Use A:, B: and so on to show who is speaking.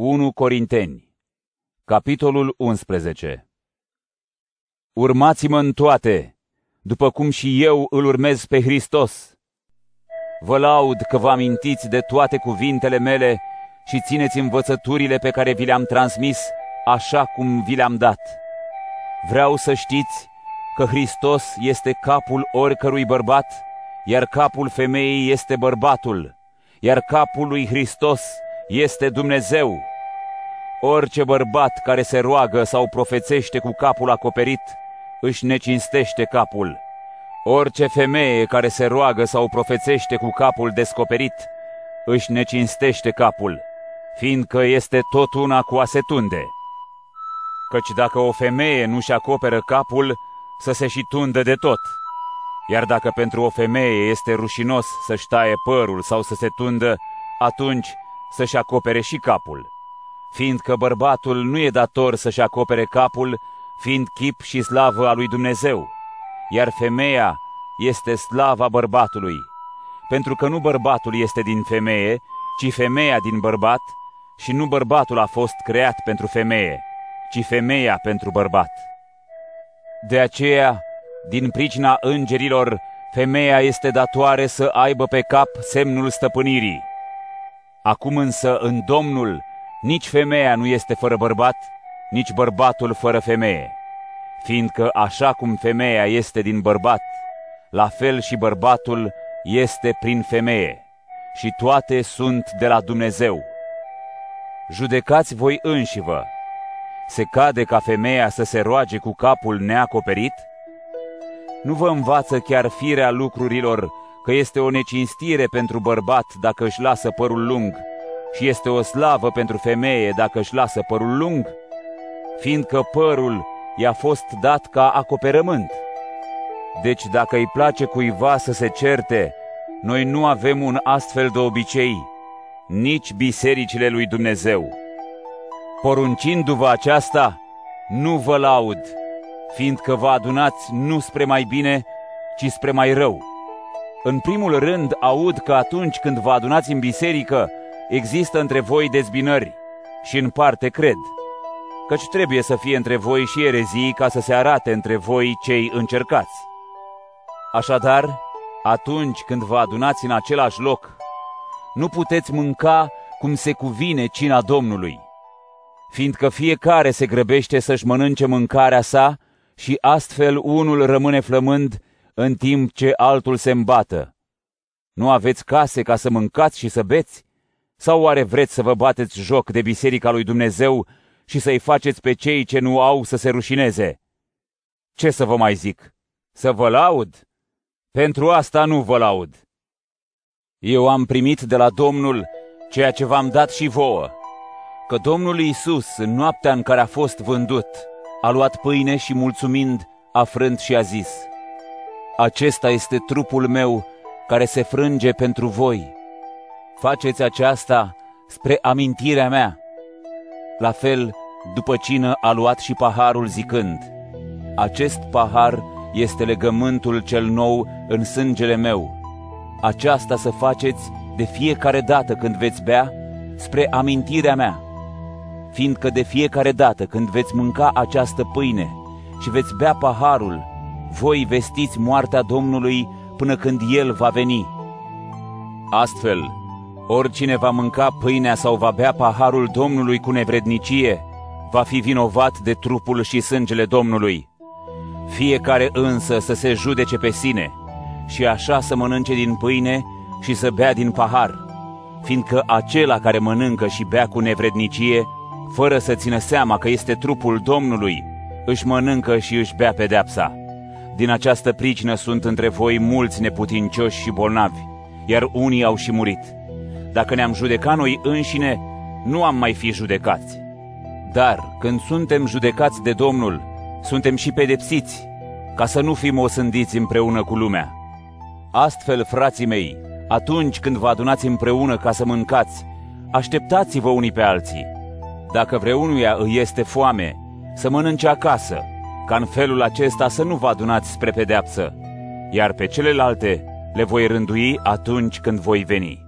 A: 1 Corinteni, capitolul 11 Urmați-mă în toate, după cum și eu îl urmez pe Hristos. Vă laud că vă amintiți de toate cuvintele mele și țineți învățăturile pe care vi le-am transmis așa cum vi le-am dat. Vreau să știți că Hristos este capul oricărui bărbat, iar capul femeii este bărbatul, iar capul lui Hristos este Dumnezeu. Orice bărbat care se roagă sau profețește cu capul acoperit, își necinstește capul. Orice femeie care se roagă sau profețește cu capul descoperit, își necinstește capul, fiindcă este tot una cu a se tunde. Căci dacă o femeie nu-și acoperă capul, să se și tundă de tot. Iar dacă pentru o femeie este rușinos să-și taie părul sau să se tundă, atunci să-și acopere și capul, fiindcă bărbatul nu e dator să-și acopere capul, fiind chip și slavă a lui Dumnezeu, iar femeia este slava bărbatului, pentru că nu bărbatul este din femeie, ci femeia din bărbat, și nu bărbatul a fost creat pentru femeie, ci femeia pentru bărbat. De aceea, din pricina îngerilor, femeia este datoare să aibă pe cap semnul stăpânirii. Acum însă, în Domnul, nici femeia nu este fără bărbat, nici bărbatul fără femeie, fiindcă așa cum femeia este din bărbat, la fel și bărbatul este prin femeie, și toate sunt de la Dumnezeu. Judecați voi înșivă. Se cade ca femeia să se roage cu capul neacoperit? Nu vă învață chiar firea lucrurilor că este o necinstire pentru bărbat dacă își lasă părul lung și este o slavă pentru femeie dacă își lasă părul lung, fiindcă părul i-a fost dat ca acoperământ. Deci dacă îi place cuiva să se certe, noi nu avem un astfel de obicei, nici bisericile lui Dumnezeu. Poruncindu-vă aceasta, nu vă laud, fiindcă vă adunați nu spre mai bine, ci spre mai rău. În primul rând, aud că atunci când vă adunați în biserică, există între voi dezbinări. Și în parte cred, căci trebuie să fie între voi și erezii ca să se arate între voi cei încercați. Așadar, atunci când vă adunați în același loc, nu puteți mânca cum se cuvine cina Domnului, fiindcă fiecare se grăbește să-și mănânce mâncarea sa și astfel unul rămâne flămând în timp ce altul se îmbată. Nu aveți case ca să mâncați și să beți? Sau oare vreți să vă bateți joc de biserica lui Dumnezeu și să-i faceți pe cei ce nu au să se rușineze? Ce să vă mai zic? Să vă laud? Pentru asta nu vă laud. Eu am primit de la Domnul ceea ce v-am dat și vouă, că Domnul Iisus, în noaptea în care a fost vândut, a luat pâine și mulțumind, a frânt și a zis, Acesta este trupul meu care se frânge pentru voi. Faceți aceasta spre amintirea mea. La fel, după cină a luat și paharul zicând, Acest pahar este legământul cel nou în sângele meu. Aceasta să faceți de fiecare dată când veți bea, spre amintirea mea. Fiindcă de fiecare dată când veți mânca această pâine și veți bea paharul, voi vestiți moartea Domnului până când El va veni. Astfel, oricine va mânca pâinea sau va bea paharul Domnului cu nevrednicie, va fi vinovat de trupul și sângele Domnului. Fiecare însă să se judece pe sine și așa să mănânce din pâine și să bea din pahar, fiindcă acela care mănâncă și bea cu nevrednicie, fără să țină seama că este trupul Domnului, își mănâncă și își bea pedeapsa. Din această pricină sunt între voi mulți neputincioși și bolnavi, iar unii au și murit. Dacă ne-am judecat noi înșine, nu am mai fi judecați. Dar când suntem judecați de Domnul, suntem și pedepsiți, ca să nu fim osândiți împreună cu lumea. Astfel, frații mei, atunci când vă adunați împreună ca să mâncați, așteptați-vă unii pe alții. Dacă vreunuia îi este foame, să mănânce acasă, ca în felul acesta să nu vă adunați spre pedeapsă, iar pe celelalte le voi rândui atunci când voi veni.